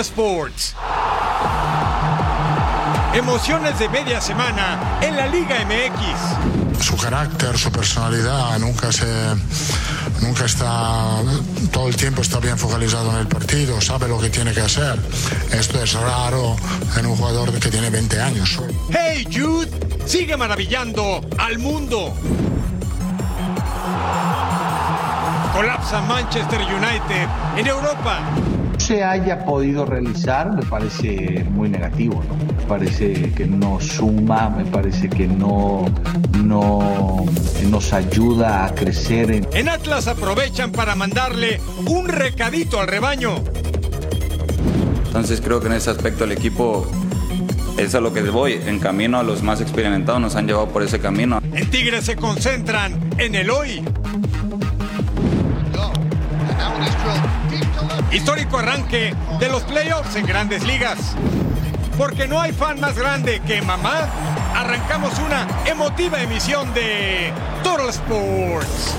Sports. Emociones de media semana en la Liga MX. Su carácter, su personalidad, nunca se, nunca está, todo el tiempo está bien focalizado en el partido, sabe lo que tiene que hacer. Esto es raro en un jugador que tiene 20 años. Hey Jude, sigue maravillando al mundo. Colapsa Manchester United en Europa se haya podido realizar me parece muy negativo, ¿no? Me parece que no suma, me parece que no, no nos ayuda a crecer. En... en Atlas aprovechan para mandarle un recadito al rebaño. Entonces creo que en ese aspecto el equipo es a lo que voy. En camino a los más experimentados nos han llevado por ese camino. En Tigres se concentran en el hoy. Histórico arranque de los playoffs en grandes ligas. Porque no hay fan más grande que mamá. Arrancamos una emotiva emisión de Total Sports.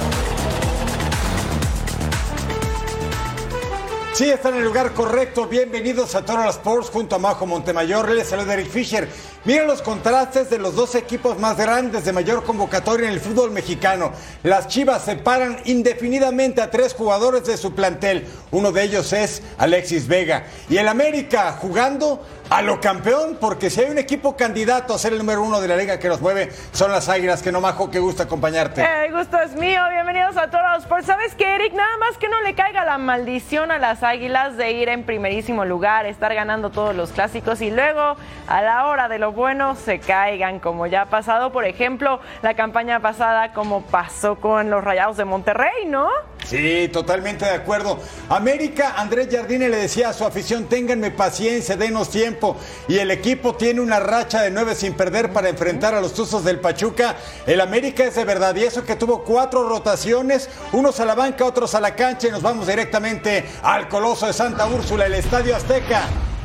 Sí, están en el lugar correcto. Bienvenidos a Total Sports junto a Majo Montemayor. Les saluda Eric Fisher. Miren los contrastes de los dos equipos más grandes de mayor convocatoria en el fútbol mexicano. Las Chivas separan indefinidamente a tres jugadores de su plantel. Uno de ellos es Alexis Vega. Y el América jugando a lo campeón, porque si hay un equipo candidato a ser el número uno de la liga que nos mueve, son las Águilas, que no majo, que gusta acompañarte. El gusto es mío, bienvenidos a todos. Por sabes que Eric, nada más que no le caiga la maldición a las Águilas de ir en primerísimo lugar, estar ganando todos los clásicos y luego a la hora de lo bueno se caigan, como ya ha pasado, por ejemplo, la campaña pasada, como pasó con los Rayados de Monterrey, ¿no? Sí, totalmente de acuerdo. América, Andrés Jardine le decía a su afición, ténganme paciencia, denos tiempo. Y el equipo tiene una racha de nueve sin perder para enfrentar a los Tuzos del Pachuca. El América es de verdad. Y eso que tuvo cuatro rotaciones, unos a la banca, otros a la cancha. Y nos vamos directamente al Coloso de Santa Úrsula, el Estadio Azteca.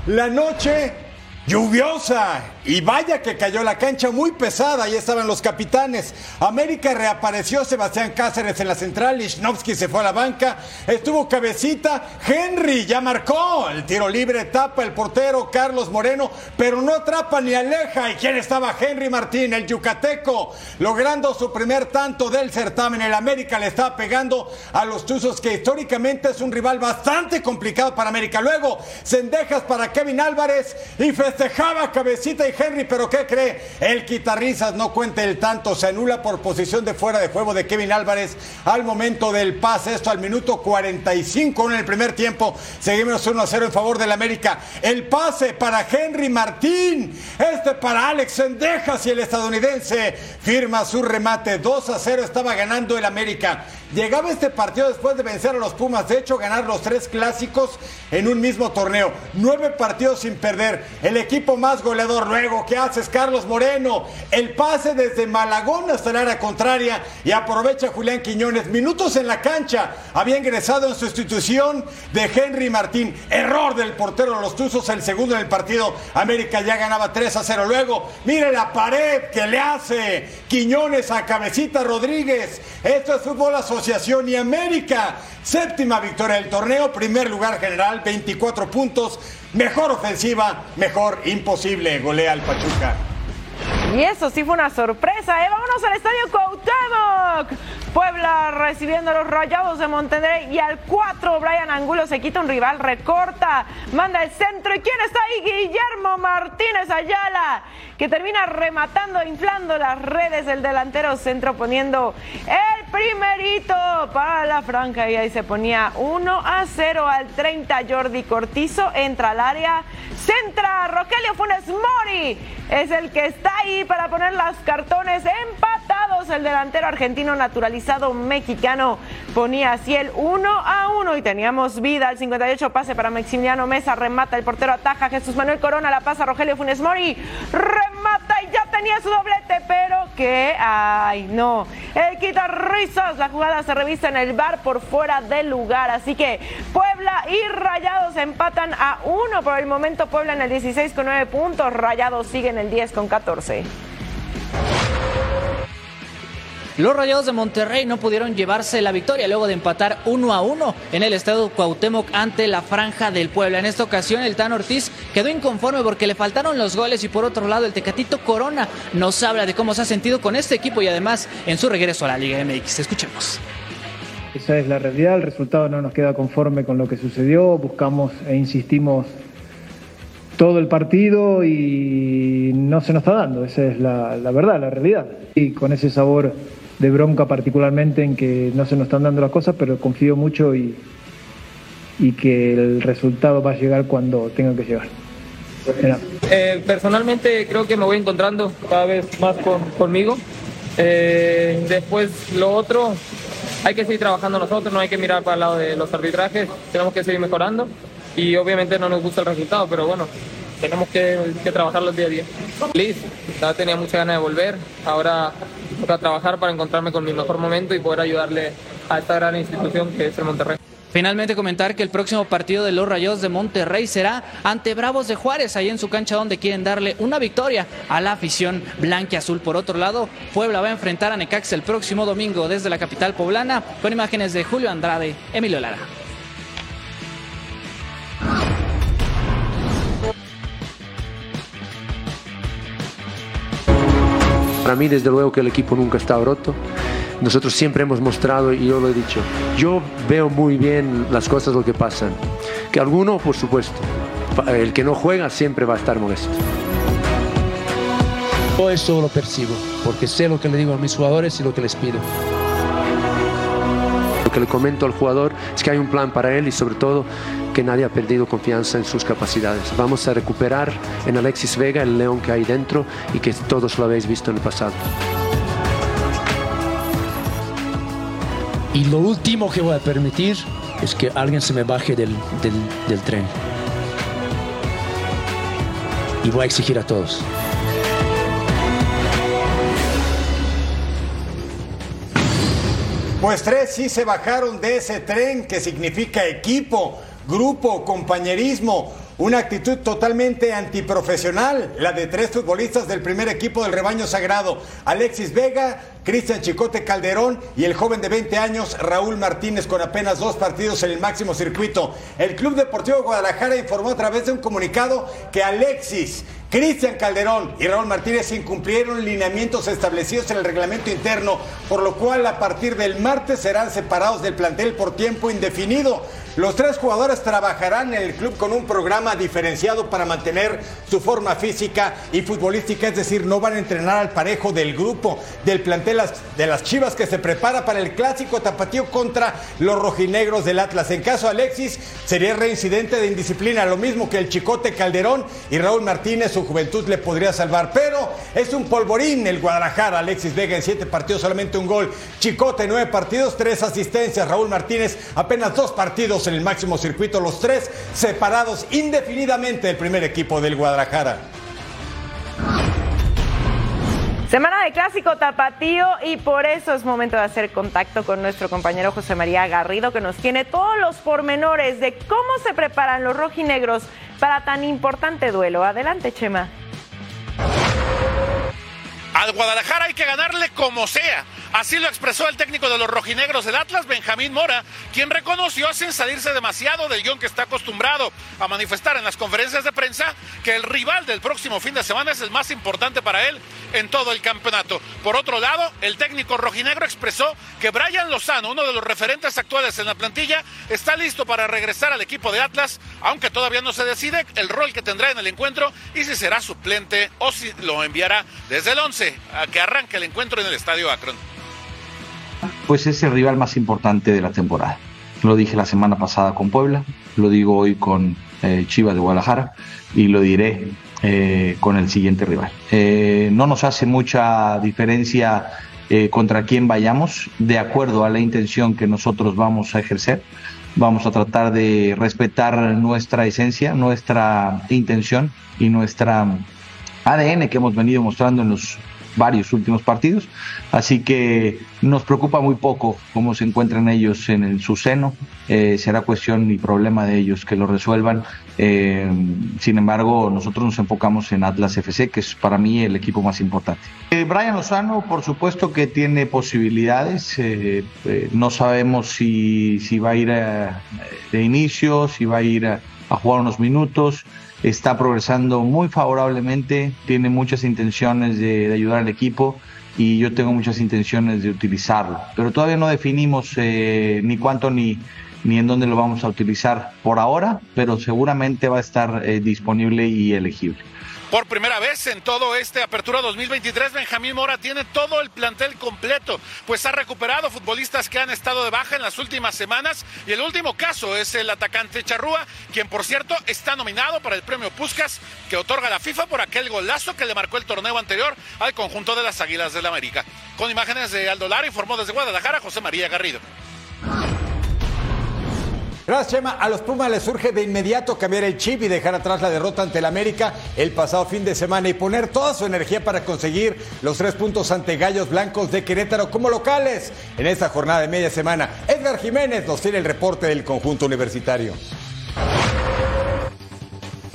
La noche lluviosa y vaya que cayó la cancha muy pesada, ahí estaban los capitanes. América reapareció Sebastián Cáceres en la central, Lichnowsky se fue a la banca, estuvo cabecita, Henry ya marcó, el tiro libre tapa el portero Carlos Moreno, pero no atrapa ni aleja. ¿Y quién estaba? Henry Martín, el yucateco, logrando su primer tanto del certamen. El América le estaba pegando a los Tuzos, que históricamente es un rival bastante complicado para América. Luego, cendejas para Kevin Álvarez y festejaba cabecita y Henry, pero ¿qué cree? El quitarrizas no cuenta el tanto, se anula por posición de fuera de juego de Kevin Álvarez al momento del pase, esto al minuto 45 en el primer tiempo. Seguimos 1 a 0 en favor del América. El pase para Henry Martín, este para Alex Sendejas y el estadounidense firma su remate. 2 a 0 estaba ganando el América. Llegaba este partido después de vencer a los Pumas, de hecho ganar los tres clásicos en un mismo torneo. Nueve partidos sin perder. El equipo más goleador luego. ¿Qué haces, Carlos Moreno? El pase desde Malagón hasta el área contraria y aprovecha Julián Quiñones. Minutos en la cancha. Había ingresado en sustitución de Henry Martín. Error del portero de los Tuzos, el segundo en el partido. América ya ganaba 3 a 0. Luego, mire la pared que le hace Quiñones a Cabecita Rodríguez. Esto es fútbol asociado Y América. Séptima victoria del torneo, primer lugar general, 24 puntos. Mejor ofensiva, mejor imposible. Golea al Pachuca. Y eso sí fue una sorpresa, ¿eh? Vámonos al Estadio Cuauhtémoc. Puebla recibiendo a los Rayados de Monterrey y al 4 Brian Angulo se quita un rival, recorta, manda el centro. ¿Y quién está ahí? Guillermo Martínez Ayala, que termina rematando, inflando las redes del delantero centro, poniendo el primerito para la franja. Y ahí se ponía 1 a 0 al 30. Jordi Cortizo entra al área, centra Rogelio Funes Mori. Es el que está ahí para poner las cartones El delantero argentino naturalizado mexicano ponía así el 1 a 1 y teníamos vida. El 58 pase para Maximiliano Mesa, remata el portero ataja Jesús Manuel Corona, la pasa Rogelio Funes Mori, remata y ya tenía su doblete, pero que, ay no, el quita risas, la jugada se revisa en el bar por fuera del lugar, así que Puebla y Rayados empatan a 1 por el momento, Puebla en el 16 con 9 puntos, Rayados sigue en el 10 con 14. Los Rayados de Monterrey no pudieron llevarse la victoria luego de empatar uno a uno en el estadio Cuauhtémoc ante la Franja del Puebla. En esta ocasión el Tan Ortiz quedó inconforme porque le faltaron los goles y por otro lado el Tecatito Corona nos habla de cómo se ha sentido con este equipo y además en su regreso a la Liga MX. Escuchemos. Esa es la realidad, el resultado no nos queda conforme con lo que sucedió, buscamos e insistimos todo el partido y no se nos está dando, esa es la, verdad, la realidad. Y con ese sabor de bronca particularmente en que no se nos están dando las cosas, pero confío mucho y, y que el resultado va a llegar cuando tenga que llegar. Eh, personalmente creo que me voy encontrando cada vez más con, conmigo. Eh, después lo otro, hay que seguir trabajando nosotros, no hay que mirar para el lado de los arbitrajes, tenemos que seguir mejorando y obviamente no nos gusta el resultado, pero bueno, tenemos que, que trabajarlo día a día. Feliz, ya tenía mucha ganas de volver, ahora toca trabajar para encontrarme con mi mejor momento y poder ayudarle a esta gran institución que es el Monterrey. Finalmente comentar que el próximo partido de los Rayos de Monterrey será ante Bravos de Juárez, ahí en su cancha donde quieren darle una victoria a la afición blanca azul. Por otro lado, Puebla va a enfrentar a Necaxa el próximo domingo desde la capital poblana con imágenes de Julio Andrade, Emilio Lara. Para mí, desde luego que el equipo nunca está roto. Nosotros siempre hemos mostrado, y yo lo he dicho, yo veo muy bien las cosas, lo que pasan. Que alguno, por supuesto, el que no juega siempre va a estar molesto. Todo eso lo percibo, porque sé lo que le digo a mis jugadores y lo que les pido. Lo que le comento al jugador es que hay un plan para él y sobre todo que nadie ha perdido confianza en sus capacidades. Vamos a recuperar en Alexis Vega el león que hay dentro y que todos lo habéis visto en el pasado. Y lo último que voy a permitir es que alguien se me baje del, del, tren. Y voy a exigir a todos. Pues tres sí se bajaron de ese tren que significa equipo, grupo, compañerismo, una actitud totalmente antiprofesional, la de tres futbolistas del primer equipo del rebaño sagrado, Alexis Vega, Cristian Chicote Calderón y el joven de 20 años Raúl Martínez con apenas dos partidos en el máximo circuito. El Club Deportivo Guadalajara informó a través de un comunicado que Alexis Cristian Calderón y Raúl Martínez incumplieron lineamientos establecidos en el reglamento interno, por lo cual a partir del martes serán separados del plantel por tiempo indefinido. Los tres jugadores trabajarán en el club con un programa diferenciado para mantener su forma física y futbolística, es decir, no van a entrenar al parejo del grupo, del plantel de las Chivas que se prepara para el clásico tapatío contra los rojinegros del Atlas. En caso Alexis, sería reincidente de indisciplina, lo mismo que el Chicote Calderón y Raúl Martínez, su juventud le podría salvar, pero es un polvorín el Guadalajara. Alexis Vega en siete partidos, solamente un gol. Chicote, nueve partidos, tres asistencias. Raúl Martínez, apenas dos partidos en el máximo circuito, los tres separados indefinidamente del primer equipo del Guadalajara. Semana de clásico tapatío y por eso es momento de hacer contacto con nuestro compañero José María Garrido que nos tiene todos los pormenores de cómo se preparan los rojinegros para tan importante duelo. Adelante, Chema. Al Guadalajara hay que ganarle como sea. Así lo expresó el técnico de los rojinegros del Atlas, Benjamín Mora, quien reconoció sin salirse demasiado del guion que está acostumbrado a manifestar en las conferencias de prensa que el rival del próximo fin de semana es el más importante para él en todo el campeonato. Por otro lado, el técnico rojinegro expresó que Brian Lozano, uno de los referentes actuales en la plantilla, está listo para regresar al equipo de Atlas, aunque todavía no se decide el rol que tendrá en el encuentro y si será suplente o si lo enviará desde el 11 a que arranque el encuentro en el Estadio Akron pues es el rival más importante de la temporada. Lo dije la semana pasada con Puebla, lo digo hoy con eh, Chivas de Guadalajara y lo diré eh, con el siguiente rival. Eh, no nos hace mucha diferencia contra quién vayamos, de acuerdo a la intención que nosotros vamos a ejercer. Vamos a tratar de respetar nuestra esencia, nuestra intención y nuestra ADN que hemos venido mostrando en los varios últimos partidos, así que nos preocupa muy poco cómo se encuentran ellos en su seno, eh, será cuestión y problema de ellos que lo resuelvan. Eh, sin embargo, nosotros nos enfocamos en Atlas FC, que es para mí el equipo más importante. Eh, Brian Lozano, por supuesto que tiene posibilidades, no sabemos si, si va a ir de inicio, si va a ir a jugar unos minutos está progresando muy favorablemente, tiene muchas intenciones de, ayudar al equipo y yo tengo muchas intenciones de utilizarlo. Pero todavía no definimos eh, ni cuánto ni, ni en dónde lo vamos a utilizar por ahora, pero seguramente va a estar eh, disponible y elegible. Por primera vez en todo este Apertura 2023, Benjamín Mora tiene todo el plantel completo, pues ha recuperado futbolistas que han estado de baja en las últimas semanas y el último caso es el atacante Charrúa, quien por cierto está nominado para el premio Puskas que otorga la FIFA por aquel golazo que le marcó el torneo anterior al conjunto de las Águilas del la América. Con imágenes de Aldo Lara informó desde Guadalajara José María Garrido. Gracias, Chema. A los Pumas les surge de inmediato cambiar el chip y dejar atrás la derrota ante el América el pasado fin de semana y poner toda su energía para conseguir los tres puntos ante Gallos Blancos de Querétaro como locales en esta jornada de media semana. Edgar Jiménez nos tiene el reporte del conjunto universitario.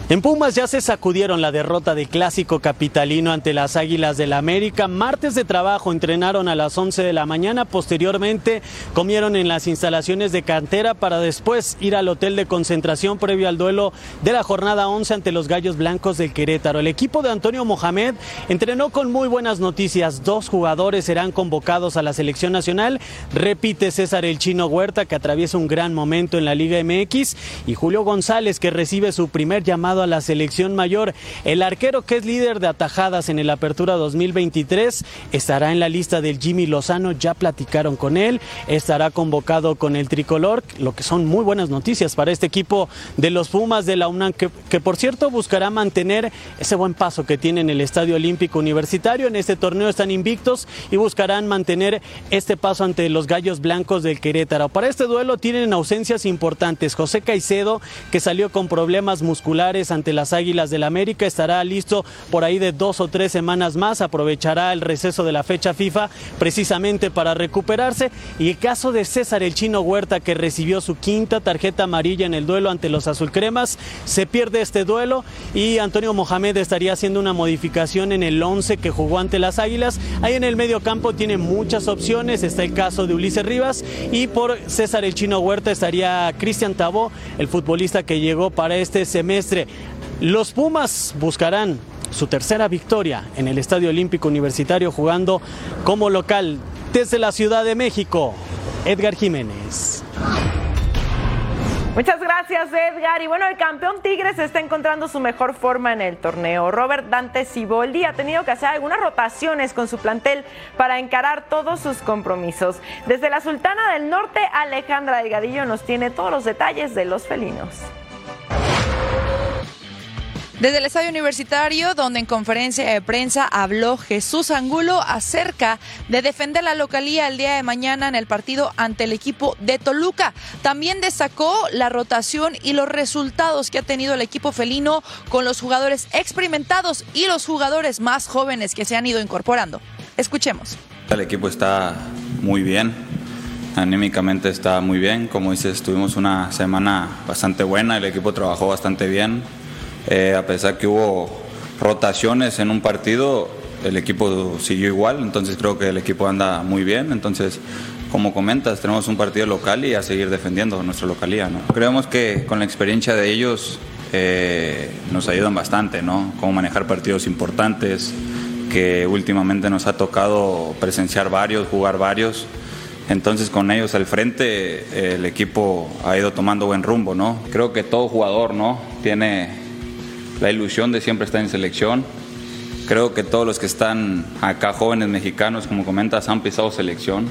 En Pumas ya se sacudieron la derrota de clásico capitalino ante las Águilas del la América. Martes de trabajo entrenaron a las 11 de la mañana. Posteriormente comieron en las instalaciones de cantera para después ir al hotel de concentración previo al duelo de la jornada 11 ante los Gallos Blancos del Querétaro. El equipo de Antonio Mohamed entrenó con muy buenas noticias. Dos jugadores serán convocados a la selección nacional. Repite César el Chino Huerta que atraviesa un gran momento en la Liga MX y Julio González que recibe su primer llamado a la selección mayor. El arquero que es líder de atajadas en el Apertura 2023 estará en la lista del Jimmy Lozano, ya platicaron con él, estará convocado con el tricolor, lo que son muy buenas noticias para este equipo de los Pumas de la UNAM, que, por cierto buscará mantener ese buen paso que tiene en el Estadio Olímpico Universitario. En este torneo están invictos y buscarán mantener este paso ante los Gallos Blancos del Querétaro. Para este duelo tienen ausencias importantes. José Caicedo, que salió con problemas musculares ante las Águilas del América. Estará listo por ahí de dos o tres semanas más. Aprovechará el receso de la fecha FIFA precisamente para recuperarse. Y el caso de César el Chino Huerta, que recibió su quinta tarjeta amarilla en el duelo ante los Azulcremas, se pierde este duelo y Antonio Mohamed estaría haciendo una modificación en el 11 que jugó ante las Águilas. Ahí en el medio campo tiene muchas opciones. Está el caso de Ulises Rivas y por César el Chino Huerta estaría Cristian Tabó, el futbolista que llegó para este semestre. Los Pumas buscarán su tercera victoria en el Estadio Olímpico Universitario jugando como local desde la Ciudad de México. Edgar Jiménez. Muchas gracias Edgar. Y bueno, el campeón Tigres está encontrando su mejor forma en el torneo. Robert Dante Siboldi ha tenido que hacer algunas rotaciones con su plantel para encarar todos sus compromisos. Desde la Sultana del Norte, Alejandra Delgadillo nos tiene todos los detalles de los felinos. Desde el Estadio Universitario, donde en conferencia de prensa habló Jesús Angulo acerca de defender la localía el día de mañana en el partido ante el equipo de Toluca. También destacó la rotación y los resultados que ha tenido el equipo felino con los jugadores experimentados y los jugadores más jóvenes que se han ido incorporando. Escuchemos. El equipo está muy bien, anímicamente está muy bien. Como dices, tuvimos una semana bastante buena, el equipo trabajó bastante bien eh, a pesar que hubo rotaciones en un partido, el equipo siguió igual, entonces creo que el equipo anda muy bien, entonces como comentas, tenemos un partido local y a seguir defendiendo nuestra localía. Creemos que con la experiencia de ellos eh, nos ayudan bastante, ¿no? Cómo manejar partidos importantes, que últimamente nos ha tocado presenciar varios, jugar varios. Entonces con ellos al frente el equipo ha ido tomando buen rumbo, ¿no? Creo que todo jugador, ¿no? Tiene la ilusión de siempre estar en selección. Creo que todos los que están acá, jóvenes mexicanos, como comentas, han pisado selección.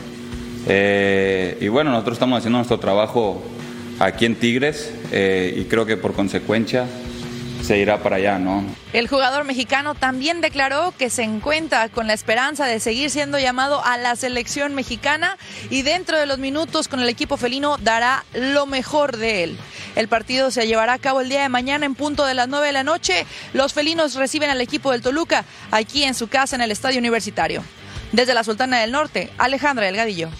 Eh, y bueno, nosotros estamos haciendo nuestro trabajo aquí en Tigres eh, y creo que por consecuencia se irá para allá, ¿no? El jugador mexicano también declaró que se encuentra con la esperanza de seguir siendo llamado a la selección mexicana y dentro de los minutos con el equipo felino dará lo mejor de él. El partido se llevará a cabo el día de mañana en punto de las 9 de la noche. Los felinos reciben al equipo del Toluca aquí en su casa en el Estadio Universitario. Desde la Sultana del Norte, Alejandra Delgadillo.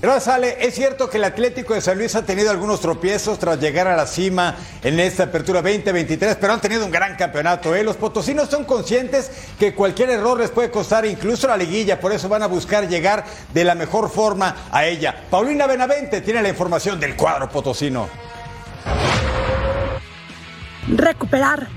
Gracias, Ale. Es cierto que el Atlético de San Luis ha tenido algunos tropiezos tras llegar a la cima en esta apertura 2023, pero han tenido un gran campeonato. ¿eh? Los potosinos son conscientes que cualquier error les puede costar incluso la liguilla, por eso van a buscar llegar de la mejor forma a ella. Paulina Benavente tiene la información del cuadro potosino. Recuperar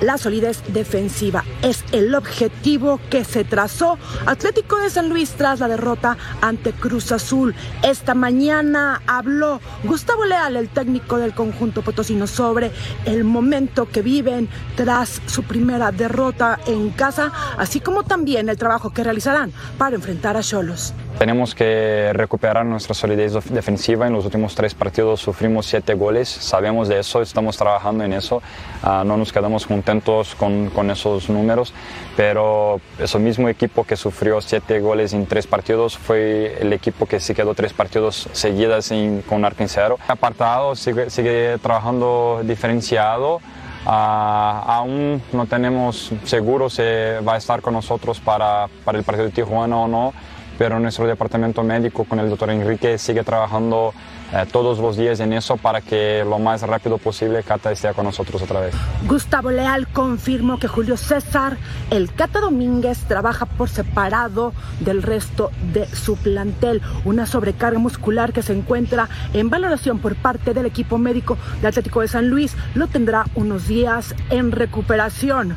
la solidez defensiva es el objetivo que se trazó Atlético de San Luis tras la derrota ante Cruz Azul. Esta mañana habló Gustavo Leal, el técnico del conjunto potosino, sobre el momento que viven tras su primera derrota en casa, así como también el trabajo que realizarán para enfrentar a Cholos. Tenemos que recuperar nuestra solidez defensiva. En los últimos tres partidos sufrimos siete goles. Sabemos de eso, estamos trabajando en eso. Uh, no nos quedamos contentos con, con, esos números, pero ese mismo equipo que sufrió siete goles en tres partidos fue el equipo que se quedó tres partidos seguidas en, con arco en cero. Apartado sigue, sigue trabajando diferenciado. Uh, aún no tenemos seguro si va a estar con nosotros para, para el partido de Tijuana o no pero nuestro departamento médico con el doctor Enrique sigue trabajando eh, todos los días en eso para que lo más rápido posible Cata esté con nosotros otra vez. Gustavo Leal confirmó que Julio César, el Cata Domínguez, trabaja por separado del resto de su plantel. Una sobrecarga muscular que se encuentra en valoración por parte del equipo médico de Atlético de San Luis lo tendrá unos días en recuperación.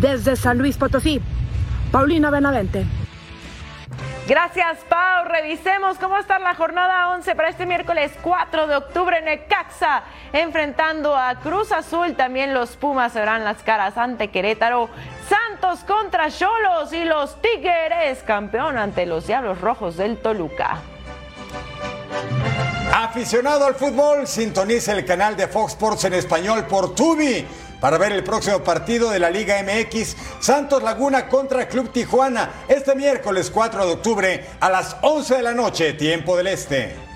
Desde San Luis Potosí, Paulina Benavente. Gracias, Pau. Revisemos cómo está la jornada 11 para este miércoles 4 de octubre. Necaxa enfrentando a Cruz Azul. También los Pumas se verán las caras ante Querétaro. Santos contra Cholos y los Tigres, campeón ante los Diablos Rojos del Toluca. Aficionado al fútbol, sintoniza el canal de Fox Sports en español por Tubi para ver el próximo partido de la Liga MX Santos Laguna contra Club Tijuana este miércoles 4 de octubre a las 11 de la noche, tiempo del Este.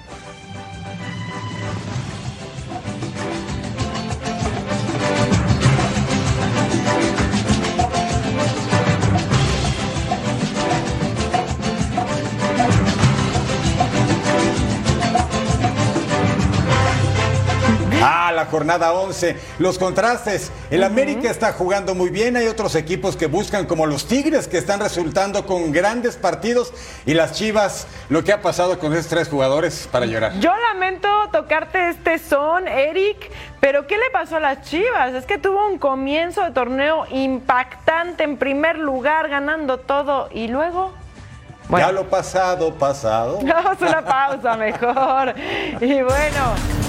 Jornada 11, los contrastes. El América está jugando muy bien, hay otros equipos que buscan como los Tigres que están resultando con grandes partidos y las Chivas, lo que ha pasado con esos tres jugadores para llorar. Yo lamento tocarte este son, Eric, pero ¿qué le pasó a las Chivas? Es que tuvo un comienzo de torneo impactante en primer lugar, ganando todo y luego bueno. Ya lo pasado, pasado. Vamos a una pausa mejor. Y bueno.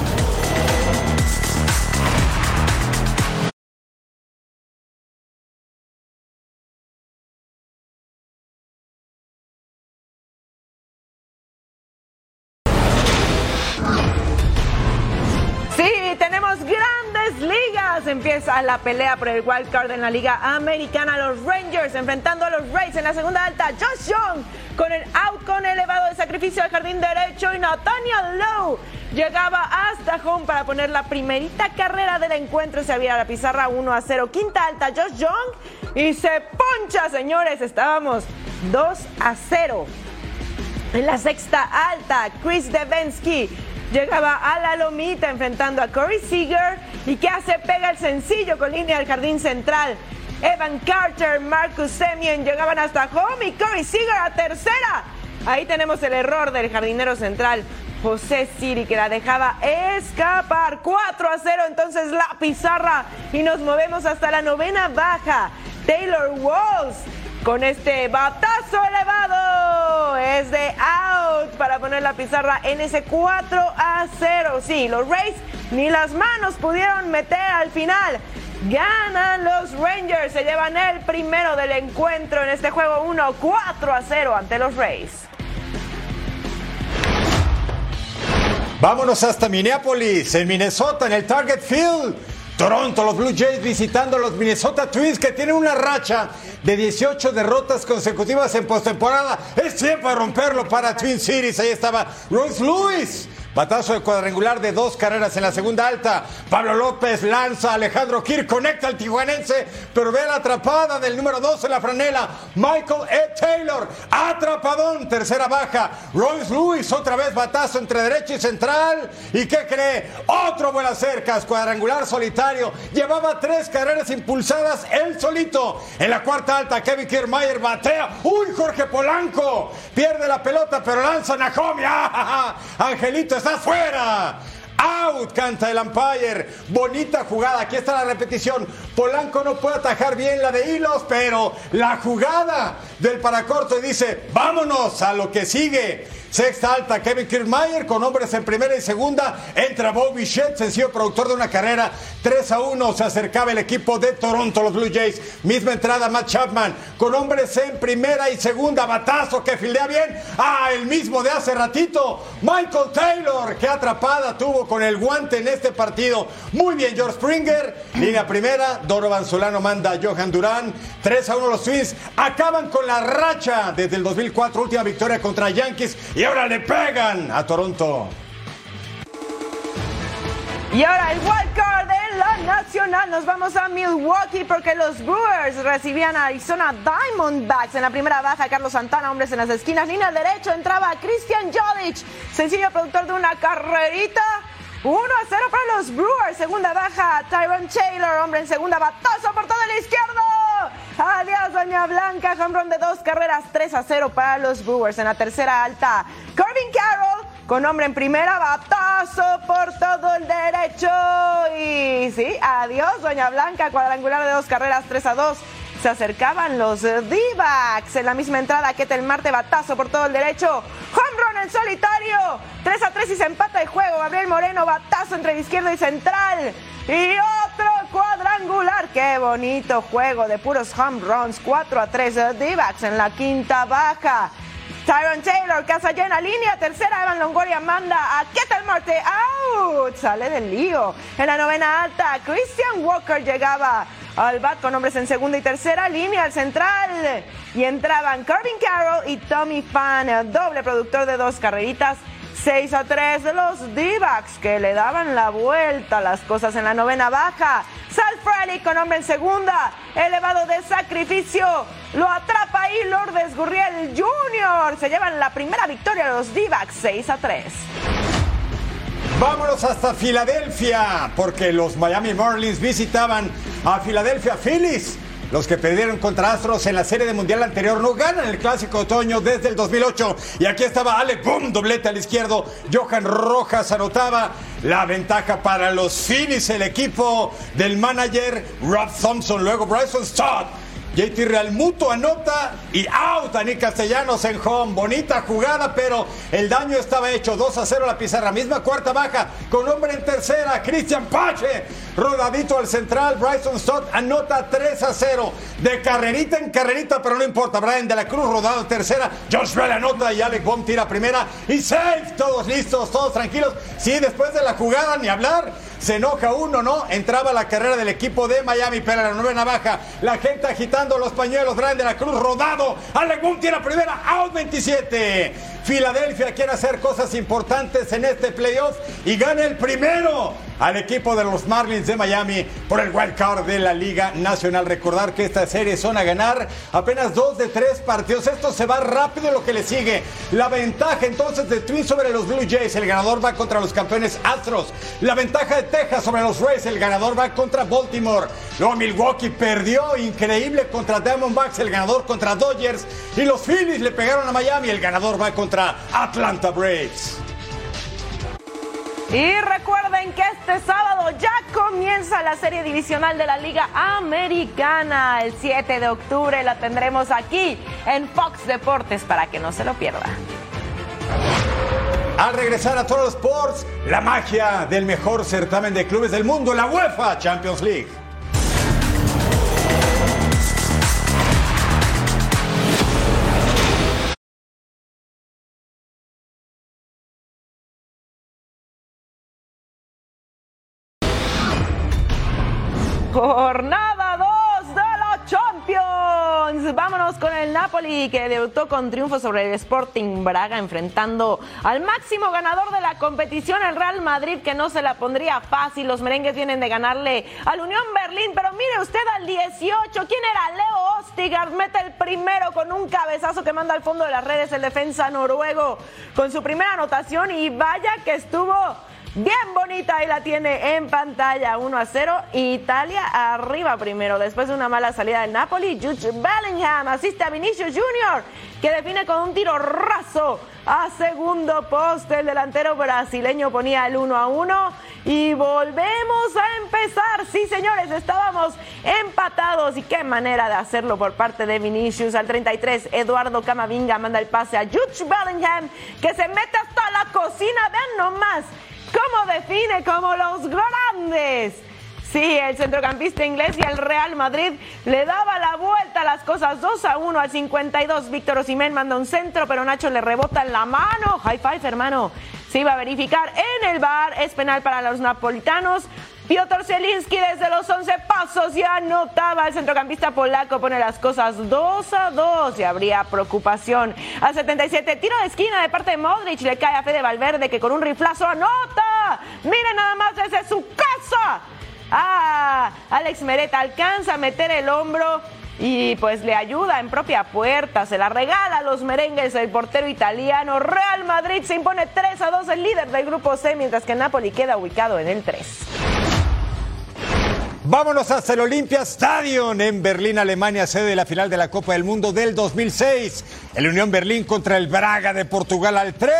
Empieza la pelea por el wild card en la Liga Americana. Los Rangers enfrentando a los Rays en la segunda alta. Josh Young con el out con elevado de sacrificio al jardín derecho y Nathaniel Lowe llegaba hasta home para poner la primerita carrera del encuentro. Se abría la pizarra 1 a 0. Quinta alta, Josh Young y se poncha, señores. Estábamos 2 a 0. En la sexta alta, Chris Devensky llegaba a la lomita enfrentando a Corey Seager y que hace pega el sencillo con línea al jardín central. Evan Carter, Marcus Semien llegaban hasta home y Corey Seager a tercera. Ahí tenemos el error del jardinero central. José Siri que la dejaba escapar 4 a 0 entonces la pizarra y nos movemos hasta la novena baja Taylor Walls con este batazo elevado es de out para poner la pizarra en ese 4 a 0 sí los Rays ni las manos pudieron meter al final. Ganan los Rangers se llevan el primero del encuentro en este juego 1 4 a 0 ante los Rays. Vámonos hasta Minneapolis, en Minnesota, en el Target Field. Toronto, los Blue Jays visitando a los Minnesota Twins que tienen una racha de 18 derrotas consecutivas en postemporada. Es tiempo de romperlo para Twin Cities. Ahí estaba Royce Lewis Batazo de cuadrangular de dos carreras en la segunda alta. Pablo López lanza, Alejandro Kir conecta al tijuanense, pero ve la atrapada del número dos en la franela. Michael E. Taylor, atrapadón, tercera baja. Royce Lewis, otra vez batazo entre derecha y central. ¿Y qué cree? Otro vuela cercas, cuadrangular solitario. Llevaba tres carreras impulsadas él solito. En la cuarta alta, Kevin Kiermaier batea. ¡Uy, Jorge Polanco! Pierde la pelota, pero lanza Nahomi. ¡Ah, Angelito está fuera. Out, canta el umpire. Bonita jugada. Aquí está la repetición. Polanco no puede atajar bien la de hilos, pero la jugada del paracorto dice: Vámonos a lo que sigue. Sexta alta, Kevin Kiermaier con hombres en primera y segunda. Entra Bob Bichette, sencillo productor de una carrera. 3 a 1 se acercaba el equipo de Toronto, los Blue Jays. Misma entrada, Matt Chapman con hombres en primera y segunda. Batazo que fildea bien. Ah, el mismo de hace ratito. Michael Taylor, que atrapada tuvo con el guante en este partido. Muy bien, George Springer. Línea primera, Donovan Solano manda a Johan Durán. 3 a 1 los Twins. Acaban con la racha desde el 2004, última victoria contra Yankees. Y ahora le pegan a Toronto. Y ahora el wild card de la Nacional. Nos vamos a Milwaukee porque los Brewers recibían a Arizona Diamondbacks. En la primera baja, Carlos Santana, hombres en las esquinas. Línea derecho entraba Christian Jolic, sencillo productor de una carrerita. 1 a 0 para los Brewers. Segunda baja, Tyron Taylor, hombre en segunda, batazo por todo el izquierdo. Adiós, Doña Blanca. Home de dos carreras, 3 a 0 para los Brewers. En la tercera alta, Corbin Carroll con hombre en primera, batazo por todo el derecho. Y sí, adiós, Doña Blanca. Cuadrangular de dos carreras, 3 a 2. Se acercaban los D-backs en la misma entrada. que el Marte, batazo por todo el derecho. Solitario. 3 a 3 y se empata el juego. Gabriel Moreno, batazo entre izquierda y central. Y otro cuadrangular. Qué bonito juego de puros home runs. 4 a 3 D-backs en la quinta baja. Tyron Taylor, casa llena, línea tercera, Evan Longoria manda a Ketel Marte, out, sale del lío. En la novena alta, Christian Walker llegaba al bat con hombres en segunda y tercera línea al central. Y entraban Corbin Carroll y Tommy Fan, doble productor de dos carreritas. 6 a 3 de los d que le daban la vuelta a las cosas en la novena baja. Sal Fraley con hombre en segunda, elevado de sacrificio, lo atrapa ahí Lourdes Gurriel Jr. Se llevan la primera victoria a los d 6 a 3. Vámonos hasta Filadelfia, porque los Miami Marlins visitaban a Filadelfia Phillies. Los que perdieron contra Astros en la serie de mundial anterior no ganan el clásico otoño desde el 2008. Y aquí estaba Ale, ¡pum! Doblete al izquierdo. Johan Rojas anotaba la ventaja para los Phillies, el equipo del manager Rob Thompson. Luego Bryson Stott JT Real Muto anota y out a Nick Castellanos en home. Bonita jugada, pero el daño estaba hecho. 2 a 0 la pizarra. Misma cuarta baja con hombre en tercera. Cristian Pache. Rodadito al central. Bryson Stott anota 3 a 0. De carrerita en carrerita, pero no importa. Brian de la Cruz rodado en tercera. Josh Bell anota y Alec Baum tira primera. Y safe. Todos listos, todos tranquilos. Sí, después de la jugada, ni hablar se enoja uno, ¿no? Entraba la carrera del equipo de Miami, pero la novena baja, la gente agitando los pañuelos, Brian de la Cruz rodado, Alec Boom la primera, out 27. Filadelfia quiere hacer cosas importantes en este playoff y gana el primero al equipo de los Marlins de Miami por el wild card de la Liga Nacional. Recordar que esta serie son a ganar apenas dos de tres partidos. Esto se va rápido lo que le sigue. La ventaja entonces de Twins sobre los Blue Jays. El ganador va contra los campeones Astros. La ventaja de Texas sobre los Rays. El ganador va contra Baltimore. Luego Milwaukee perdió increíble contra Diamondbacks. El ganador contra Dodgers. Y los Phillies le pegaron a Miami. El ganador va contra Atlanta Braves. Y recuerden que este sábado ya comienza la serie divisional de la Liga Americana. El 7 de octubre la tendremos aquí en Fox Deportes para que no se lo pierda. Al regresar a todos los Sports, la magia del mejor certamen de clubes del mundo, la UEFA Champions League. Jornada 2 de la Champions. Vámonos con el Napoli que debutó con triunfo sobre el Sporting Braga enfrentando al máximo ganador de la competición, el Real Madrid, que no se la pondría fácil. Los merengues vienen de ganarle al Unión Berlín, pero mire usted al 18, ¿quién era Leo Ostigard? Mete el primero con un cabezazo que manda al fondo de las redes el defensa noruego con su primera anotación y vaya que estuvo Bien bonita, ahí la tiene en pantalla, 1 a 0. Italia arriba primero, después de una mala salida del Napoli. Jude Bellingham asiste a Vinicius Junior, que define con un tiro raso a segundo poste. El delantero brasileño ponía el 1 a 1. Y volvemos a empezar. Sí, señores, estábamos empatados. Y qué manera de hacerlo por parte de Vinicius. Al 33, Eduardo Camavinga manda el pase a Jude Bellingham, que se mete hasta la cocina. Vean nomás ¿Cómo define como los grandes? Sí, el centrocampista inglés y el Real Madrid le daba la vuelta a las cosas 2 a 1 al 52. Víctor Osimén manda un centro, pero Nacho le rebota en la mano. High five, hermano. Se iba a verificar en el bar. Es penal para los napolitanos. Piotr Zielinski desde los 11 pasos ya anotaba. El centrocampista polaco pone las cosas 2 a 2 y habría preocupación. Al 77, tiro de esquina de parte de Modric. Le cae a Fede Valverde que con un riflazo anota. Miren nada más desde su casa. Ah, Alex Mereta alcanza a meter el hombro y pues le ayuda en propia puerta, se la regala a los merengues el portero italiano. Real Madrid se impone 3 a 2 el líder del grupo C, mientras que Napoli queda ubicado en el 3. Vámonos hasta el Olympia Stadium en Berlín, Alemania, sede de la final de la Copa del Mundo del 2006. El Unión Berlín contra el Braga de Portugal al 3.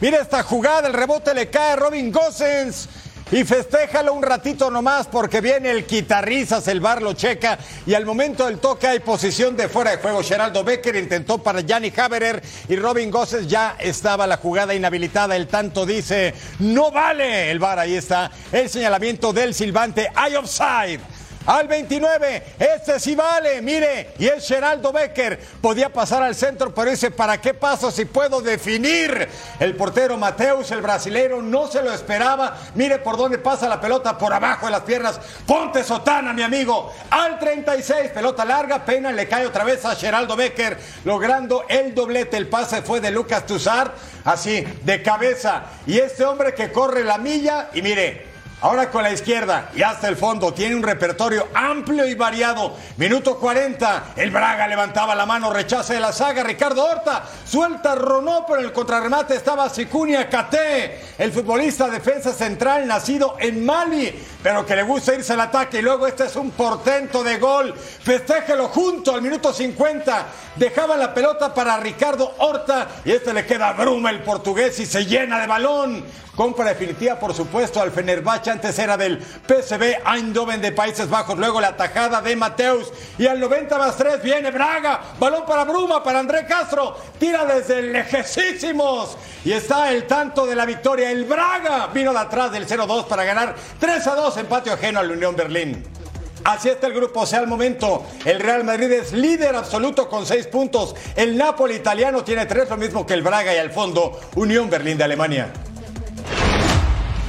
Mira esta jugada, el rebote le cae a Robin Gosens. Y festéjalo un ratito nomás porque viene el quitarrizas, el bar lo checa y al momento del toque hay posición de fuera de juego. Geraldo Becker intentó para Gianni Haberer y Robin Gosses ya estaba la jugada inhabilitada. El tanto dice, no vale. El bar ahí está. El señalamiento del silbante, hay offside al 29. Este sí vale, mire, y es Geraldo Becker. Podía pasar al centro, pero dice, ¿para qué paso si puedo definir? El portero Mateus, el brasilero, no se lo esperaba. Mire por dónde pasa la pelota, por abajo de las piernas. Ponte sotana, mi amigo. Al 36, pelota larga, pena, le cae otra vez a Geraldo Becker, logrando el doblete. El pase fue de Lucas Tuzar, así, de cabeza. Y este hombre que corre la milla, y mire, Ahora con la izquierda y hasta el fondo tiene un repertorio amplio y variado. Minuto 40. El Braga levantaba la mano, rechaza de la saga. Ricardo Horta suelta Ronó, pero en el contrarremate estaba Sicunia Cate, el futbolista defensa central nacido en Mali, pero que le gusta irse al ataque. Y luego este es un portento de gol. Festéjelo junto al minuto 50. Dejaba la pelota para Ricardo Horta y este le queda bruma el portugués y se llena de balón. Compra definitiva, por supuesto, al Fenerbahce. Antes era del PSV Eindhoven de Países Bajos. Luego la tajada de Mateus. Y al 90 más 3 viene Braga. Balón para Bruma, para André Castro. Tira desde lejesísimos. Y está el tanto de la victoria. El Braga vino de atrás del 0-2 para ganar 3 2 empate ajeno al Unión Berlín. Así está el grupo, sea el momento. El Real Madrid es líder absoluto con seis puntos. El Napoli italiano tiene tres, lo mismo que el Braga y al fondo Unión Berlín de Alemania.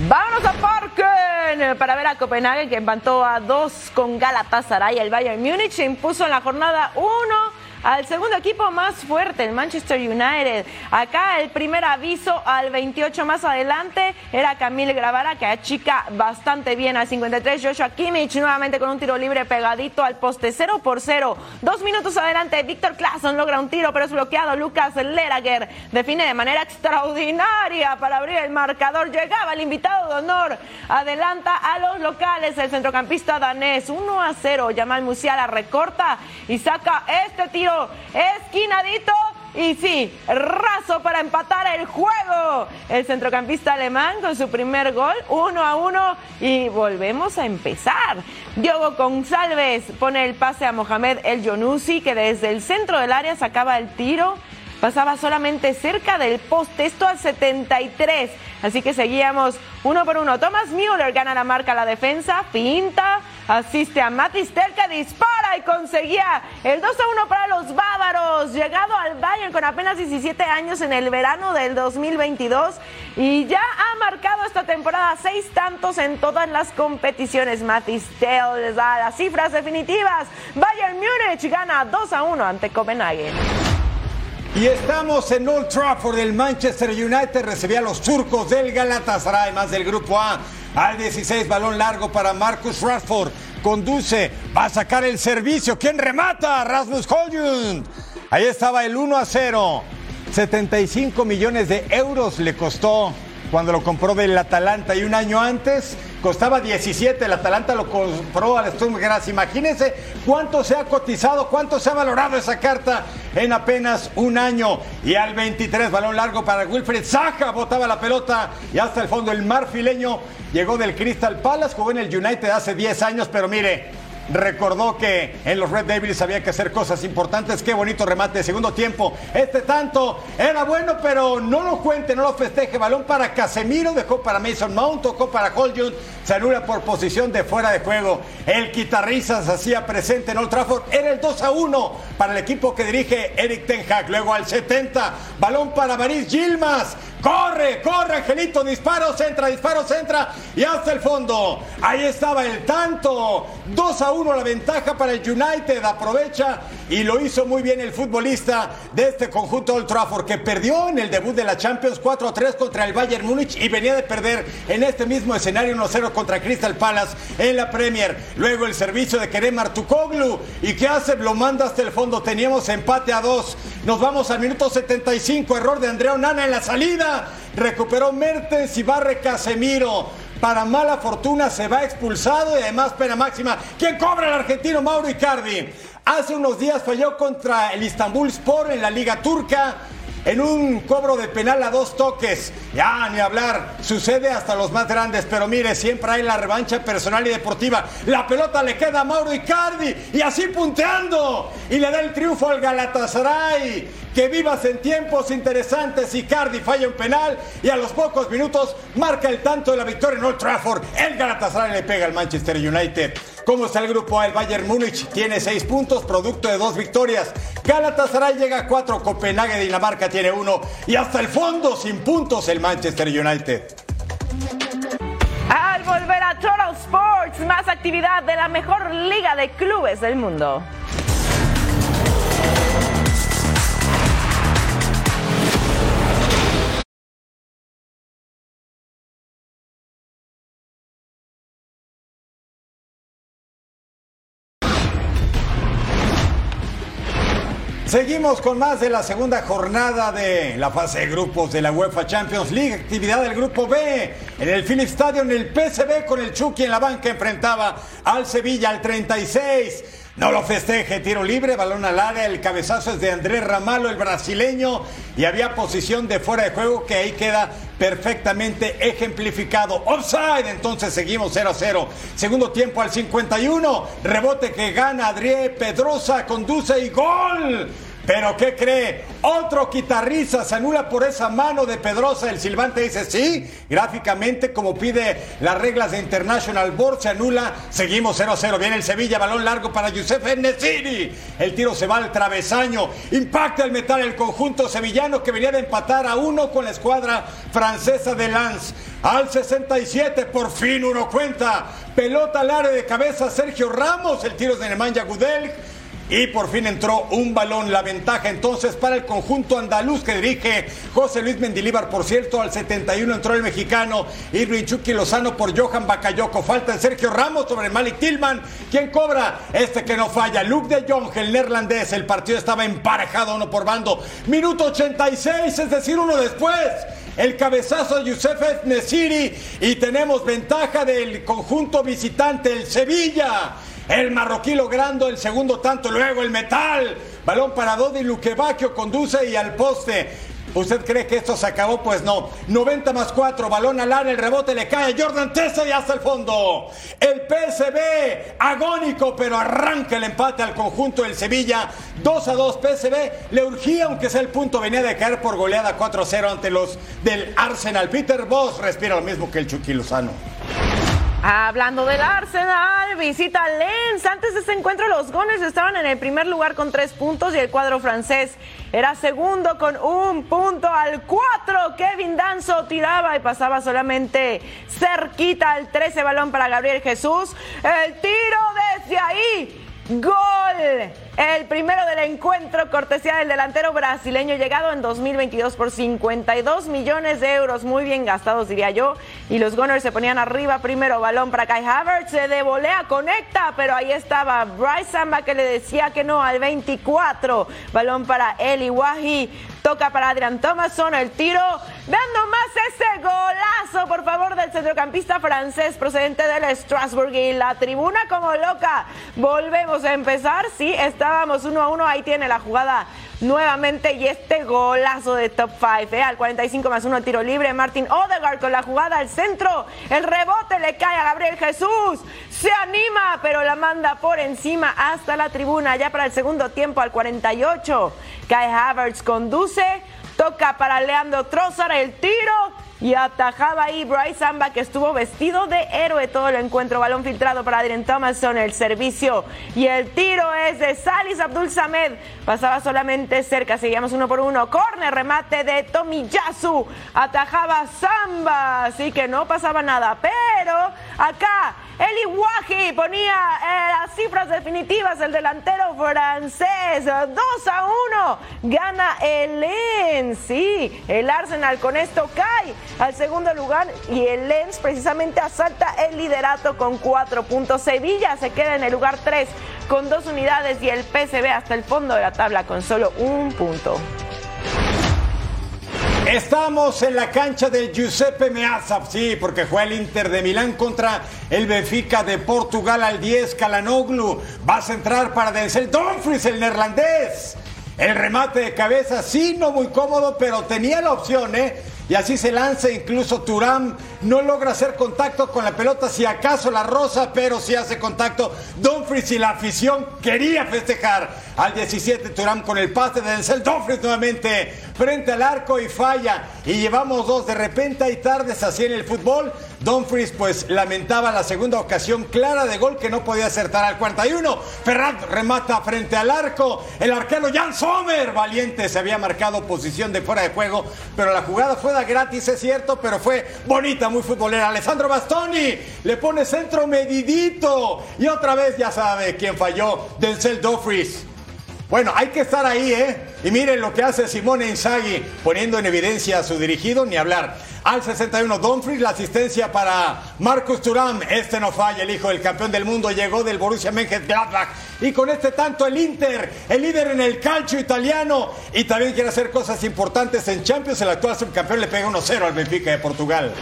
Vámonos a Parken para ver a Copenhague que empató a dos con Galatasaray. El Bayern Múnich se impuso en la jornada 1 al segundo equipo más fuerte, el Manchester United. Acá el primer aviso al 28 más adelante era Camille Gravara, que achica bastante bien al 53. Joshua Kimmich nuevamente con un tiro libre pegadito al poste 0 por 0. Dos minutos adelante, Víctor Clason logra un tiro, pero es bloqueado. Lucas Lerager define de manera extraordinaria para abrir el marcador. Llegaba el invitado de honor. Adelanta a los locales el centrocampista danés 1 a 0. Jamal Musiala recorta y saca este tiro esquinadito. Y sí, raso para empatar el juego. El centrocampista alemán con su primer gol, uno a uno. Y volvemos a empezar. Diogo González pone el pase a Mohamed El Yonusi, que desde el centro del área sacaba el tiro pasaba solamente cerca del poste, esto al 73. Así que seguíamos uno por uno. Thomas Müller gana la marca la defensa, pinta, asiste a Matis Telka, dispara y conseguía el 2 a 1 para los bávaros. Llegado al Bayern con apenas 17 años en el verano del 2022 y ya ha marcado esta temporada seis tantos en todas las competiciones. Matis Tel les da las cifras definitivas. Bayern Múnich gana 2 a 1 ante Copenhagen. Y estamos en Old Trafford. El Manchester United recibía a los turcos del Galatasaray, más del grupo A. Al 16, balón largo para Marcus Rashford. Conduce, va a sacar el servicio. ¿Quién remata? Rasmus Højlund. Ahí estaba el 1 a 0. 75 millones de euros le costó cuando lo compró del Atalanta y un año antes costaba 17, el Atalanta lo compró al Sturm. Imagínense cuánto se ha cotizado, cuánto se ha valorado esa carta en apenas un año. Y al 23, balón largo para Wilfred Zaha, botaba la pelota y hasta el fondo el marfileño llegó del Crystal Palace, jugó en el United hace 10 años, pero mire, recordó que en los Red Devils había que hacer cosas importantes. Qué bonito remate de segundo tiempo. Este tanto era bueno, pero no lo cuente, no lo festeje. Balón para Casemiro, dejó para Mason Mount, tocó para Hollywood. Se anula por posición de fuera de juego. El guitarrista se hacía presente en Old Trafford. Era el 2 a 1 para el equipo que dirige Eric Ten Hag. Luego al 70, balón para Maris Gilmas. Corre, corre, Angelito, disparo, centra, disparo, centra y hasta el fondo. Ahí estaba el tanto. 2 a 1 la ventaja para el United. Aprovecha y lo hizo muy bien el futbolista de este conjunto Old que perdió en el debut de la Champions 4 a 3 contra el Bayern Múnich y venía de perder en este mismo escenario 1 0 contra Crystal Palace en la Premier. Luego el servicio de Kerem Artukoglu. ¿Y qué hace? Lo manda hasta el fondo. Teníamos empate a 2. Nos vamos al minuto 75. Error de Andrea Onana en la salida. Recuperó Mertens y barre Casemiro. Para mala fortuna se va expulsado y además pena máxima. ¿Quién cobra el argentino Mauro Icardi? Hace unos días falló contra el Istanbul Sport en la Liga Turca en un cobro de penal a dos toques. Ya, ni hablar, sucede hasta los más grandes, pero mire, siempre hay la revancha personal y deportiva. La pelota le queda a Mauro Icardi y así punteando. Y le da el triunfo al Galatasaray. Que vivas en tiempos interesantes. Icardi falla un penal y a los pocos minutos marca el tanto de la victoria en Old Trafford. El Galatasaray le pega al Manchester United. ¿Cómo está el grupo A? El Bayern Múnich tiene seis puntos, producto de dos victorias. Galatasaray llega a cuatro, Copenhague, Dinamarca tiene uno y hasta el fondo sin puntos el Manchester United. Al volver a Total Sports, más actividad de la mejor liga de clubes del mundo. Seguimos con más de la segunda jornada de la fase de grupos de la UEFA Champions League. Actividad del grupo B en el Philips Stadium, el PSV con el Chucky en la banca enfrentaba al Sevilla al 36. No lo festeje, tiro libre, balón al área, el cabezazo es de Andrés Ramalo, el brasileño, y había posición de fuera de juego que ahí queda perfectamente ejemplificado. Offside, entonces seguimos 0 a 0. Segundo tiempo al 51, rebote que gana Adrié Pedrosa, conduce y gol. Pero ¿qué cree? Otro quitarriza se anula por esa mano de Pedrosa. El silbante dice sí. Gráficamente, como pide las reglas de International Board, se anula. Seguimos 0 a 0. Viene el Sevilla, balón largo para Youssef Nesiri. El tiro se va al travesaño. Impacta el metal el conjunto sevillano que venía de empatar a uno con la escuadra francesa de Lens. Al 67, por fin uno cuenta. Pelota al área de cabeza Sergio Ramos. El tiro es de Nemanja Gudel. Y por fin entró un balón, la ventaja entonces para el conjunto andaluz que dirige José Luis Mendilíbar. Por cierto, al 71 entró el mexicano Irving Chucky Lozano por Johan Bacayoco. Falta en Sergio Ramos sobre Malik Tillman. ¿Quién cobra? Este que no falla. Luke de Jong, el neerlandés. El partido estaba emparejado uno por bando. Minuto 86, es decir, uno después el cabezazo de Youssef Nesiri y tenemos ventaja del conjunto visitante, el Sevilla. El marroquí logrando el segundo tanto, luego el metal. Balón para Dodi Luquevaquio conduce y al poste. ¿Usted cree que esto se acabó? Pues no. 90 más 4, balón al área, el rebote le cae a Jordan Tessa y hasta el fondo. El PSB, agónico, pero arranca el empate al conjunto del Sevilla. 2 a 2, PSB le urgía, aunque sea el punto, venía de caer por goleada 4-0 ante los del Arsenal. Peter Boss respira lo mismo que el Chucky Lozano. Hablando del Arsenal, visita Lens. Antes de este encuentro, los Gunners estaban en el primer lugar con tres puntos y el cuadro francés era segundo con un punto al cuatro. Kevin Danzo tiraba y pasaba solamente cerquita al 13 balón para Gabriel Jesús. El tiro desde ahí. Gol. El primero del encuentro, cortesía del delantero brasileño, llegado en 2022 por 52 millones de euros, muy bien gastados diría yo. Y los Gunners se ponían arriba, primero balón para Kai Havertz, se de volea, conecta, pero ahí estaba Bryce Samba que le decía que no al 24. Balón para Eli Wahi, toca para Adrian Thomason, el tiro, dando más ese golazo, por favor, del centrocampista francés procedente del Strasbourg y la tribuna como loca. Volvemos a empezar, sí, está estábamos uno a uno, ahí tiene la jugada nuevamente y este golazo de top 5, ¿eh? al 45 más uno tiro libre, Martin Odegaard con la jugada al centro, el rebote le cae a Gabriel Jesús, se anima pero la manda por encima hasta la tribuna, ya para el segundo tiempo al 48, Kai Havertz conduce, toca para Leandro Trossard el tiro, y atajaba ahí Bryce Samba que estuvo vestido de héroe todo el encuentro. Balón filtrado para Adrian Thomason, el servicio y el tiro es de Salis Abdul Samed. Pasaba solamente cerca, seguíamos uno por uno. Corner, remate de Tomiyasu. Atajaba Samba, así que no pasaba nada. Pero acá Eli Wahi ponía eh, las cifras definitivas, el delantero francés. 2 a 1. Gana el Lens. Sí, el Arsenal con esto cae al segundo lugar y el Lens precisamente asalta el liderato con 4 puntos. Sevilla se queda en el lugar 3 con dos unidades y el PSV hasta el fondo de la tabla con solo un punto. Estamos en la cancha del Giuseppe Meazza, sí, porque fue el Inter de Milán contra el Benfica de Portugal al 10, Calanoglu va a centrar para Denzel Dumfries, el neerlandés. El remate de cabeza, sí, no muy cómodo, pero tenía la opción, ¿eh? Y así se lanza, incluso Turán no logra hacer contacto con la pelota, si acaso la rosa, pero sí hace contacto. Dumfries y la afición quería festejar al 17 Turán con el pase de Denzel Dumfries nuevamente frente al arco y falla. Y llevamos dos, de repente hay tardes así en el fútbol. Dumfries pues lamentaba la segunda ocasión clara de gol que no podía acertar al 41. Ferran remata frente al arco. El arquero Jan Sommer, valiente, se había marcado posición de fuera de juego, pero la jugada fue de gratis, es cierto, pero fue bonita, muy futbolera. Alessandro Bastoni le pone centro medidito. Y otra vez ya sabe quién falló, Denzel Dumfries. Bueno, hay que estar ahí, ¿eh? Y miren lo que hace Simone Inzaghi, poniendo en evidencia a su dirigido, ni hablar. Al 61, Dumfries, la asistencia para Marcus Thuram. Este no falla, el hijo del campeón del mundo, llegó del Borussia Mönchengladbach. Y con este tanto el Inter, el líder en el calcio italiano, y también quiere hacer cosas importantes en Champions. El actual subcampeón le pega 1-0 al Benfica de Portugal.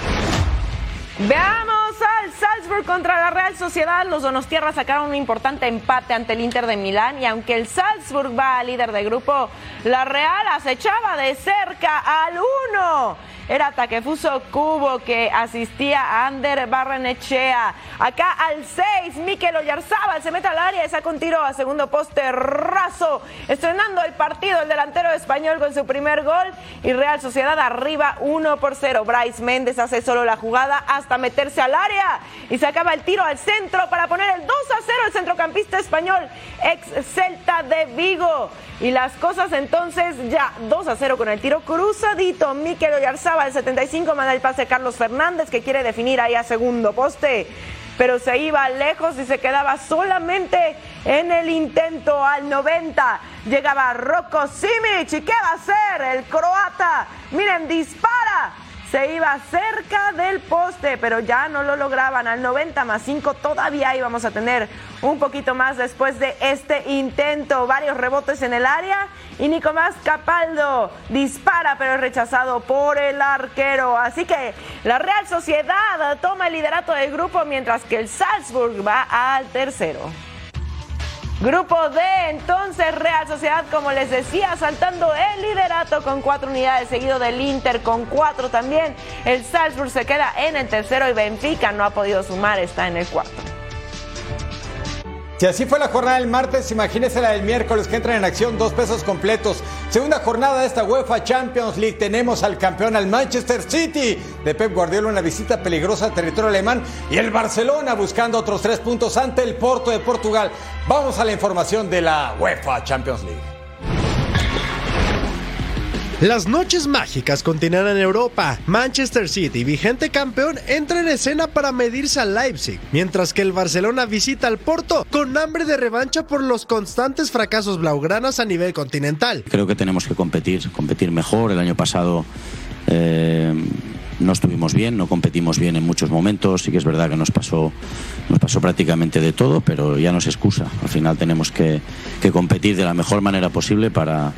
Veamos al Salzburg contra la Real Sociedad. Los Donostierra sacaron un importante empate ante el Inter de Milán y aunque el Salzburg va a líder de grupo, la Real acechaba de cerca al 1 era Takefuso Cubo que asistía a Ander Barrenechea. Acá al 6, Mikel Oyarzábal se mete al área y saca un tiro a segundo poste raso. Estrenando el partido el delantero español con su primer gol y Real Sociedad arriba 1 por 0. Bryce Méndez hace solo la jugada hasta meterse al área y se acaba el tiro al centro para poner el 2 a 0 el centrocampista español ex Celta de Vigo. Y las cosas entonces ya 2 a 0 con el tiro cruzadito. Mikel Oyarzábal el 75 manda el pase Carlos Fernández que quiere definir ahí a segundo poste. Pero se iba lejos y se quedaba solamente en el intento al 90. Llegaba Rocco Simic. ¿Y qué va a hacer el croata? Miren, dispara se iba cerca del poste, pero ya no lo lograban. Al 90 más 5 todavía íbamos a tener un poquito más después de este intento. Varios rebotes en el área y Nicolás Capaldo dispara, pero es rechazado por el arquero. Así que la Real Sociedad toma el liderato del grupo mientras que el Salzburg va al tercero. Grupo D, entonces Real Sociedad, como les decía, saltando el liderato con cuatro unidades, seguido del Inter con cuatro también. El Salzburg se queda en el tercero y Benfica no ha podido sumar, está en el cuarto. Si así fue la jornada del martes, imagínese la del miércoles que entran en acción dos pesos completos. Segunda jornada de esta UEFA Champions League. Tenemos al campeón, al Manchester City de Pep Guardiola, una visita peligrosa al territorio alemán. Y el Barcelona buscando otros tres puntos ante el Porto de Portugal. Vamos a la información de la UEFA Champions League. Las noches mágicas continuarán en Europa. Manchester City, vigente campeón, entra en escena para medirse al Leipzig, mientras que el Barcelona visita al Porto con hambre de revancha por los constantes fracasos blaugranas a nivel continental. Creo que tenemos que competir, competir mejor. El año pasado eh, no estuvimos bien, no competimos bien en muchos momentos. Sí que es verdad que nos pasó, nos pasó prácticamente de todo, pero ya no es excusa. Al final tenemos que, que competir de la mejor manera posible para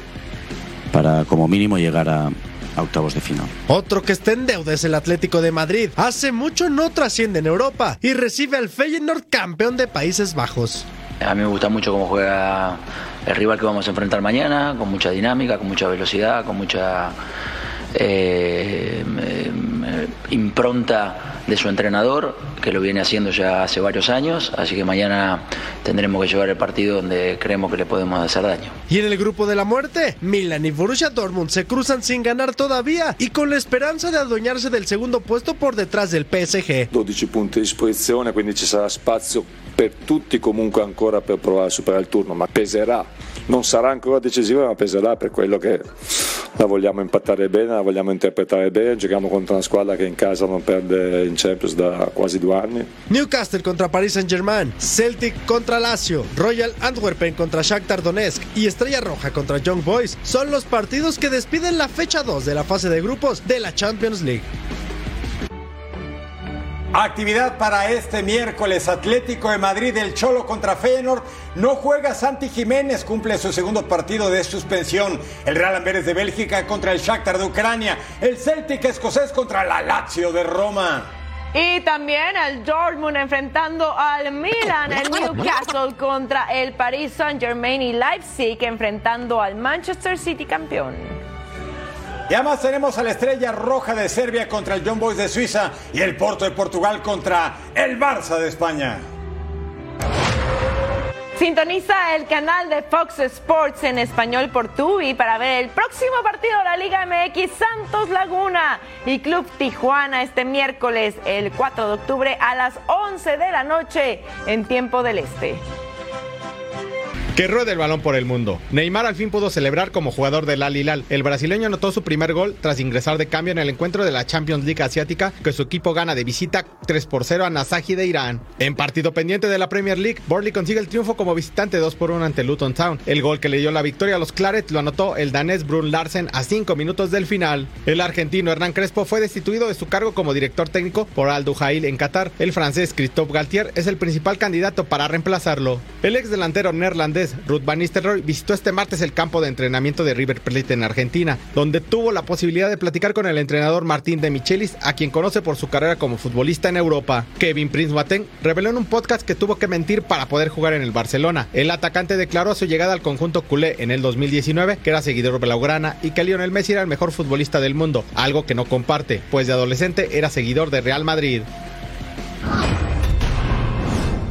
para como mínimo llegar a, a octavos de final. Otro que está en deuda es el Atlético de Madrid. Hace mucho no trasciende en Europa y recibe al Feyenoord campeón de Países Bajos. A mí me gusta mucho cómo juega el rival que vamos a enfrentar mañana, con mucha dinámica, con mucha velocidad, con mucha eh, eh, impronta de su entrenador, que lo viene haciendo ya hace varios años, así que mañana tendremos que llevar el partido donde creemos que le podemos hacer daño. Y en el grupo de la muerte, Milan y Borussia Dortmund se cruzan sin ganar todavía y con la esperanza de adueñarse del segundo puesto por detrás del PSG. 12 punti di disposizione, quindi ci sarà spazio per tutti comunque ancora per provare a superare il turno, ma peserà. Non sarà ancora decisiva, ma peserà per quello che la vogliamo impattare bene, la vogliamo interpretare bene. Giochiamo contro una squadra che in casa non perde in Champions da quasi due anni. Newcastle contra Paris Saint-Germain, Celtic contra Lazio, Royal Antwerpen contra Shakhtar Donetsk y Estrella Roja contra Young Boys son los partidos que despiden la fecha 2 de la fase de grupos de la Champions League. Actividad para este miércoles. Atlético de Madrid, el Cholo contra Feyenoord. No juega Santi Jiménez, cumple su segundo partido de suspensión. El Real Amberes de Bélgica contra el Shakhtar de Ucrania. El Celtic escocés contra la Lazio de Roma. Y también el Dortmund enfrentando al Milan, el Newcastle contra el Paris Saint-Germain y Leipzig enfrentando al Manchester City campeón. Y además tenemos a la Estrella Roja de Serbia contra el John Boys de Suiza y el Porto de Portugal contra el Barça de España. Sintoniza el canal de Fox Sports en español por Tubi para ver el próximo partido de la Liga MX Santos Laguna y Club Tijuana este miércoles, el 4 de octubre a las 11 de la noche en tiempo del Este. Que ruede el balón por el mundo. Neymar al fin pudo celebrar como jugador del Al Hilal. El brasileño anotó su primer gol tras ingresar de cambio en el encuentro de la Champions League asiática que su equipo gana de visita 3 por 0 a Nasaji de Irán. En partido pendiente de la Premier League, Borley consigue el triunfo como visitante 2 por 1 ante Luton Town. El gol que le dio la victoria a los Claret lo anotó el danés Brun Larsen a 5 minutos del final. El argentino Hernán Crespo fue destituido de su cargo como director técnico por Al Duhail en Qatar. El francés Christophe Galtier es el principal candidato para reemplazarlo. El ex delantero neerlandés Ruth Van Nistelrooy visitó este martes el campo de entrenamiento de River Plate en Argentina, donde tuvo la posibilidad de platicar con el entrenador Martín de Michelis, a quien conoce por su carrera como futbolista en Europa. Kevin Prince Boateng reveló en un podcast que tuvo que mentir para poder jugar en el Barcelona. El atacante declaró a su llegada al conjunto culé en el 2019 que era seguidor blaugrana y que Lionel Messi era el mejor futbolista del mundo, algo que no comparte, pues de adolescente era seguidor de Real Madrid.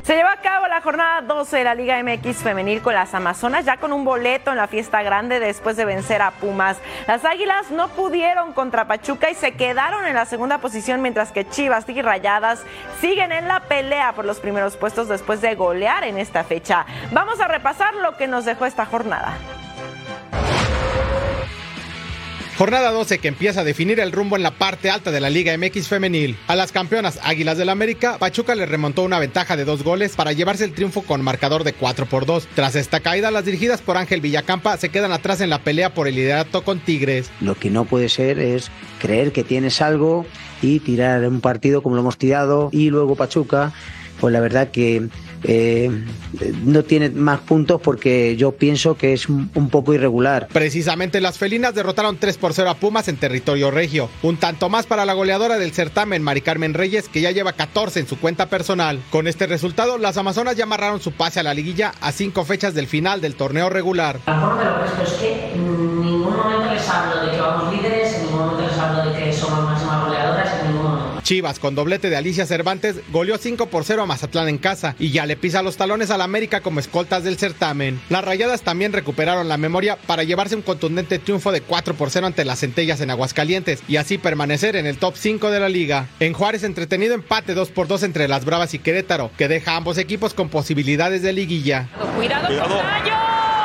Se lleva a cabo la jornada 12 de la Liga MX femenil con las Amazonas, ya con un boleto en la fiesta grande después de vencer a Pumas. Las Águilas no pudieron contra Pachuca y se quedaron en la segunda posición, mientras que Chivas y Rayadas siguen en la pelea por los primeros puestos después de golear en esta fecha. Vamos a repasar lo que nos dejó esta jornada. Jornada 12 que empieza a definir el rumbo en la parte alta de la Liga MX femenil. A las campeonas Águilas del América, Pachuca le remontó una ventaja de dos goles para llevarse el triunfo con marcador de 4 por 2. Tras esta caída, las dirigidas por Ángel Villacampa se quedan atrás en la pelea por el liderato con Tigres. Lo que no puede ser es creer que tienes algo y tirar un partido como lo hemos tirado y luego Pachuca, pues la verdad que eh, no tiene más puntos porque yo pienso que es un, poco irregular. Precisamente las felinas derrotaron 3 por 0 a Pumas en territorio regio. Un tanto más para la goleadora del certamen, Mari Carmen Reyes, que ya lleva 14 en su cuenta personal. Con este resultado, las Amazonas ya amarraron su pase a la liguilla a cinco fechas del final del torneo regular. La forma de lo que es que en ningún momento les hablo de que vamos líderes, en ningún momento les hablo de que somos máximas goleadoras. Chivas, con doblete de Alicia Cervantes, goleó 5 por 0 a Mazatlán en casa y ya le pisa los talones al América como escoltas del certamen. Las rayadas también recuperaron la memoria para llevarse un contundente triunfo de 4 por 0 ante las centellas en Aguascalientes y así permanecer en el top 5 de la liga. En Juárez, entretenido empate 2 por 2 entre las Bravas y Querétaro, que deja a ambos equipos con posibilidades de liguilla. Cuidado, Cuidado.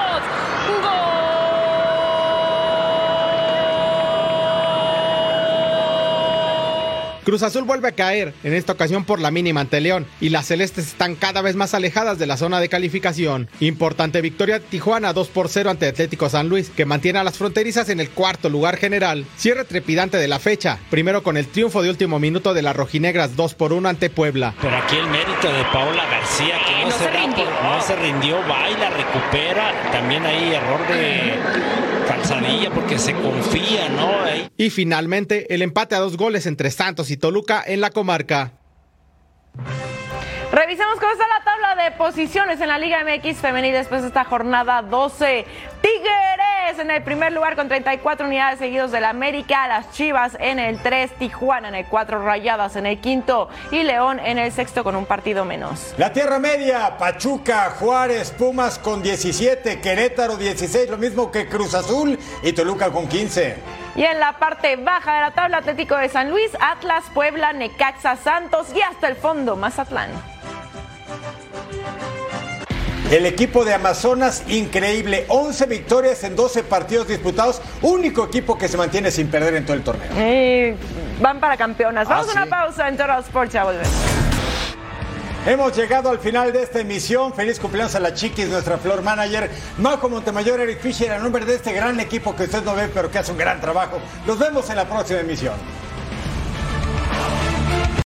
Cruz Azul vuelve a caer, en esta ocasión por la mínima ante León, y las celestes están cada vez más alejadas de la zona de calificación. Importante victoria Tijuana 2 por 0 ante Atlético San Luis, que mantiene a las fronterizas en el cuarto lugar general. Cierre trepidante de la fecha, primero con el triunfo de último minuto de las rojinegras 2 por 1 ante Puebla. Pero aquí el mérito de Paola García, que no, no se, por- rindió. no se rindió, va y la recupera. También hay error de calzadilla porque se confía, ¿no? Y finalmente, el empate a dos goles entre Santos y Toluca en la comarca. Revisemos cómo está la tabla de posiciones en la Liga MX femenil después de esta jornada 12. Tigres en el primer lugar con 34 unidades seguidos del América, las Chivas en el 3, Tijuana en el 4, Rayadas en el quinto y León en el sexto con un partido menos. La Tierra Media, Pachuca, Juárez, Pumas con 17, Querétaro 16, lo mismo que Cruz Azul y Toluca con 15. Y en la parte baja de la tabla Atlético de San Luis, Atlas, Puebla, Necaxa, Santos y hasta el fondo Mazatlán. El equipo de Amazonas, increíble, 11 victorias en 12 partidos disputados, único equipo que se mantiene sin perder en todo el torneo. Y van para campeonas. Vamos Ah, a una sí. pausa en Total Sports, ya volvemos. Hemos llegado al final de esta emisión. Feliz cumpleaños a la Chiquis, nuestra floor manager. Majo Montemayor, Eric Fisher, a nombre de este gran equipo que usted no ve, pero que hace un gran trabajo. Nos vemos en la próxima emisión.